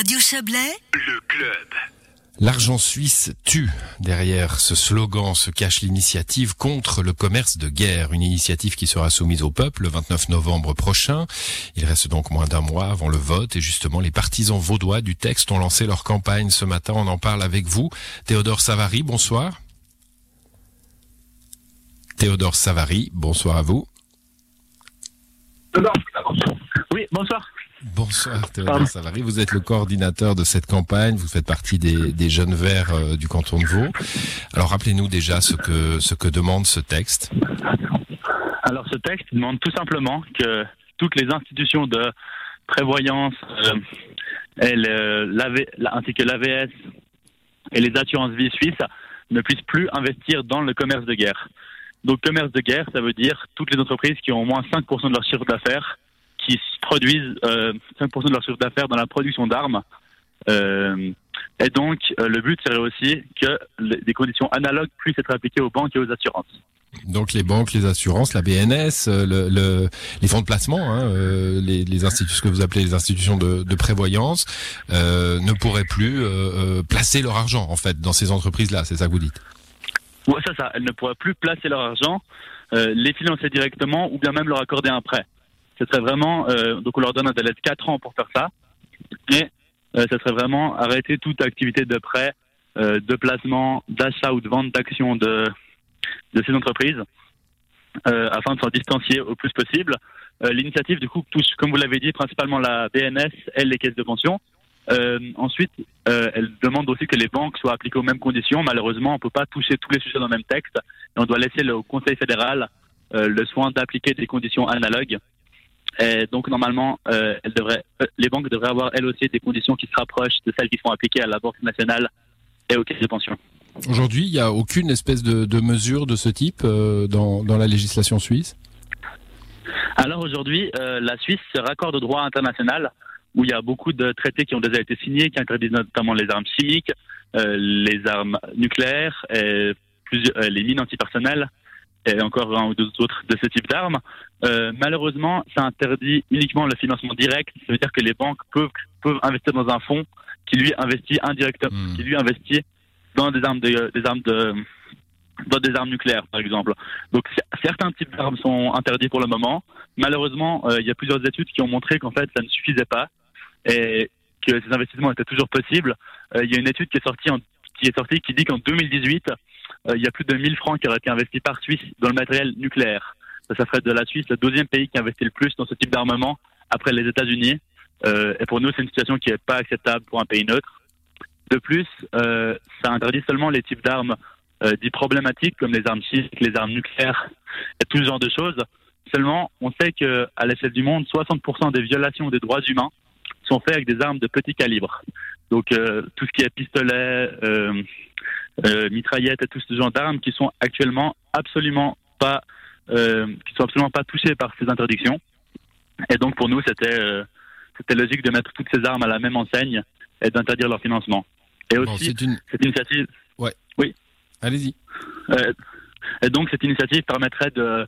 Radio Chablais, le club. L'argent suisse tue. Derrière ce slogan se cache l'initiative contre le commerce de guerre, une initiative qui sera soumise au peuple le 29 novembre prochain. Il reste donc moins d'un mois avant le vote et justement les partisans vaudois du texte ont lancé leur campagne ce matin. On en parle avec vous. Théodore Savary, bonsoir. Théodore Savary, bonsoir à vous. Oui, bonsoir. Bonsoir Théodore Savary, vous êtes le coordinateur de cette campagne, vous faites partie des, jeunes verts euh, du canton de Vaud. Alors rappelez-nous déjà ce que, ce que demande ce texte. Alors ce texte demande tout simplement que toutes les institutions de prévoyance euh, ainsi que l'AVS et les assurances vie suisses ne puissent plus investir dans le commerce de guerre. Donc commerce de guerre, ça veut dire toutes les entreprises qui ont au moins 5% de leur chiffre d'affaires qui produisent 5% euh, de leur chiffre d'affaires dans la production d'armes. Euh, et donc, euh, le but serait aussi que des conditions analogues puissent être appliquées aux banques et aux assurances. Donc les banques, les assurances, la BNS, le, les fonds de placement, hein, les, les institutions, ce que vous appelez les institutions de, de prévoyance, ne pourraient plus placer leur argent en fait dans ces entreprises-là. C'est ça que vous dites? Oui, c'est ça. Elles ne pourraient plus placer leur argent, les financer directement ou bien même leur accorder un prêt ce serait vraiment, euh, donc on leur donne un délai de 4 ans pour faire ça, et euh, ce serait vraiment arrêter toute activité de prêt, euh, de placement, d'achat ou de vente d'actions de, de ces entreprises, afin de s'en distancier au plus possible. L'initiative, du coup, touche, comme vous l'avez dit, principalement la BNS et les caisses de pension. ensuite, elle demande aussi que les banques soient appliquées aux mêmes conditions. Malheureusement, on ne peut pas toucher tous les sujets dans le même texte. Et on doit laisser le Conseil fédéral le soin d'appliquer des conditions analogues. Et donc normalement, euh, euh, les banques devraient avoir elles aussi des conditions qui se rapprochent de celles qui sont appliquées à la Banque nationale et aux caisses de pension. Aujourd'hui, il n'y a aucune espèce de, mesure de ce type euh, dans, la législation suisse? Alors aujourd'hui, la Suisse se raccorde au droit international où il y a beaucoup de traités qui ont déjà été signés, qui interdisent notamment les armes chimiques, les armes nucléaires, et les mines antipersonnelles et encore un ou deux autres de ce type d'armes. Euh, malheureusement, ça interdit uniquement le financement direct. Ça veut dire que les banques peuvent, peuvent investir dans un fonds qui lui investit indirectement, hmm. qui lui investit dans des armes de, des armes de, dans des armes nucléaires, par exemple. Donc certains types d'armes sont interdits pour le moment. Malheureusement, euh, il y a plusieurs études qui ont montré qu'en fait ça ne suffisait pas et que ces investissements étaient toujours possibles. Euh, il y a une étude qui est sortie en, qui est sortie qui dit qu'en 2018 euh, il y a plus de 1000 francs qui auraient été investis par Suisse dans le matériel nucléaire. Ça, ferait de la Suisse le deuxième pays qui investit le plus dans ce type d'armement après les États-Unis. Euh, et pour nous, c'est une situation qui n'est pas acceptable pour un pays neutre. De plus, euh, ça interdit seulement les types d'armes euh, dits problématiques comme les armes chimiques, les armes nucléaires et tout ce genre de choses. Seulement, on sait qu'à l'échelle du monde, 60% des violations des droits humains sont faites avec des armes de petit calibre. Donc euh, tout ce qui est pistolet, euh, euh, mitraillettes et tout ce genre d'armes qui sont actuellement absolument pas euh, qui sont absolument pas touchées par ces interdictions. Et donc pour nous c'était euh, c'était logique de mettre toutes ces armes à la même enseigne et d'interdire leur financement. Et aussi une... cette initiative. Ouais. Oui. Allez-y. et donc cette initiative permettrait de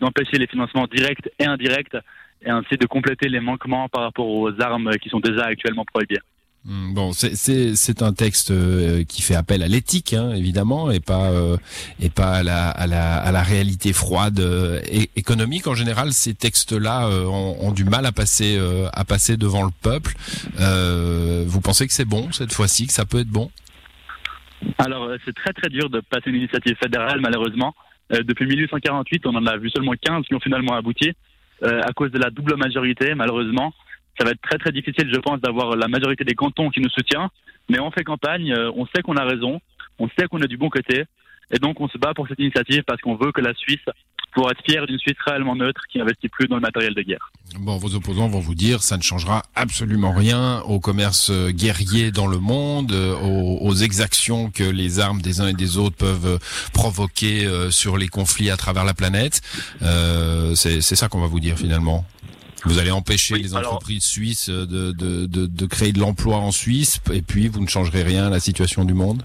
d'empêcher les financements directs et indirects et ainsi de compléter les manquements par rapport aux armes qui sont déjà actuellement prohibées. Hmm, bon, c'est un texte euh, qui fait appel à l'éthique, hein, évidemment, et pas euh, et pas à la, à la, à la réalité froide euh, économique. En général, ces textes-là ont, ont, du mal à passer à passer devant le peuple. vous pensez que c'est bon cette fois-ci, que ça peut être bon? Alors, c'est très très dur de passer une initiative fédérale, malheureusement. depuis 1848, on en a vu seulement 15 qui ont finalement abouti à cause de la double majorité, malheureusement ça va être très très difficile, je pense, d'avoir la majorité des cantons qui nous soutient. Mais on fait campagne, euh, on sait qu'on a raison, on sait qu'on est du bon côté, et donc on se bat pour cette initiative parce qu'on veut que la Suisse pour être fière d'une Suisse réellement neutre qui n'investit plus dans le matériel de guerre. Bon, vos opposants vont vous dire ça ne changera absolument rien au commerce euh, guerrier dans le monde, euh, aux, exactions que les armes des uns et des autres peuvent provoquer sur les conflits à travers la planète. Euh, c'est ça qu'on va vous dire finalement. Vous allez empêcher les entreprises suisses de, de, de, de, créer de l'emploi en Suisse et puis vous ne changerez rien à la situation du monde?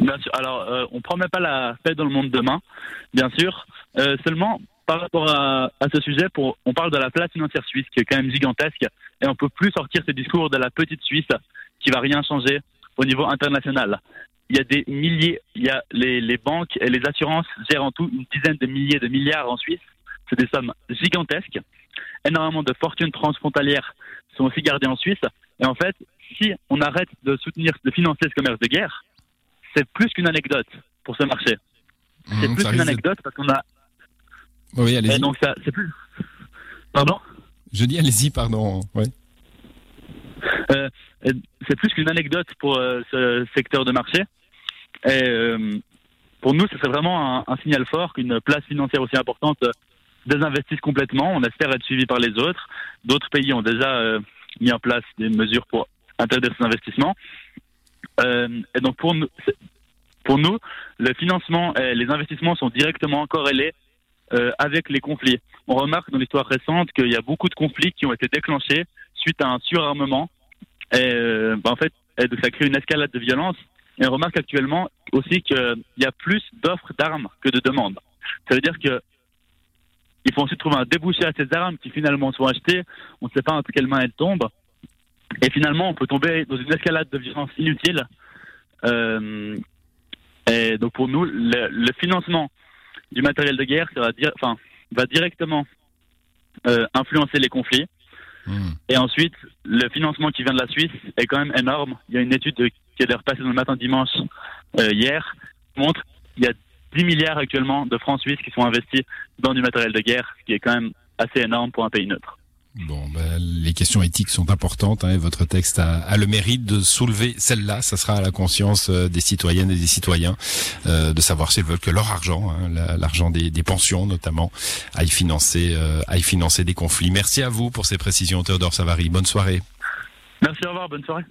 Bien sûr. Alors, euh, on promet pas la paix dans le monde demain, bien sûr. Euh, seulement, par rapport à, ce sujet, pour, on parle de la place financière suisse qui est quand même gigantesque et on peut plus sortir ce discours de la petite Suisse qui va rien changer au niveau international. Il y a des milliers, il y a les, les banques et les assurances gèrent en tout une dizaine de milliers de milliards en Suisse. C'est des sommes gigantesques. Énormément de fortunes transfrontalières sont aussi gardées en Suisse. Et en fait, si on arrête de soutenir, de financer ce commerce de guerre, c'est plus qu'une anecdote pour ce marché. C'est mmh, plus qu'une anecdote parce qu'on a oui, allez-y. donc ça, c'est plus. Pardon Je dis allez-y, pardon. Ouais. Euh, c'est plus qu'une anecdote pour euh, ce secteur de marché. Et euh, pour nous, ce serait vraiment un, signal fort qu'une place financière aussi importante désinvestisse complètement. On espère être suivi par les autres. D'autres pays ont déjà mis en place des mesures pour interdire ces investissements. et donc pour nous, pour nous, le financement et les investissements sont directement corrélés euh, avec les conflits. On remarque dans l'histoire récente qu'il y a beaucoup de conflits qui ont été déclenchés suite à un surarmement. Et euh, bah, en fait, ça crée une escalade de violence. Et on remarque actuellement aussi qu'il y a plus d'offres d'armes que de demandes. Ça veut dire que il faut ensuite trouver un débouché à ces armes qui finalement sont achetées. On ne sait pas entre quelles mains elles tombent. Et finalement, on peut tomber dans une escalade de violence inutile. Euh, et donc pour nous, le, le financement du matériel de guerre, ça va, dire, enfin, va directement euh, influencer les conflits. Hmm. Et ensuite, le financement qui vient de la Suisse est quand même énorme. Il y a une étude qui est repassée dans le matin dimanche euh, hier qui montre qu'il y a 10 milliards actuellement de francs suisses qui sont investis dans du matériel de guerre, ce qui est quand même assez énorme pour un pays neutre. Bon, ben, les questions éthiques sont importantes hein, et votre texte a, le mérite de soulever celle-là. Ça sera à la conscience euh, des citoyennes et des citoyens euh, de savoir s'ils veulent que leur argent, hein, l'argent des, pensions notamment, aille financer, euh, aille financer des conflits. Merci à vous pour ces précisions, Théodore Savary. Bonne soirée. Merci, au revoir, bonne soirée.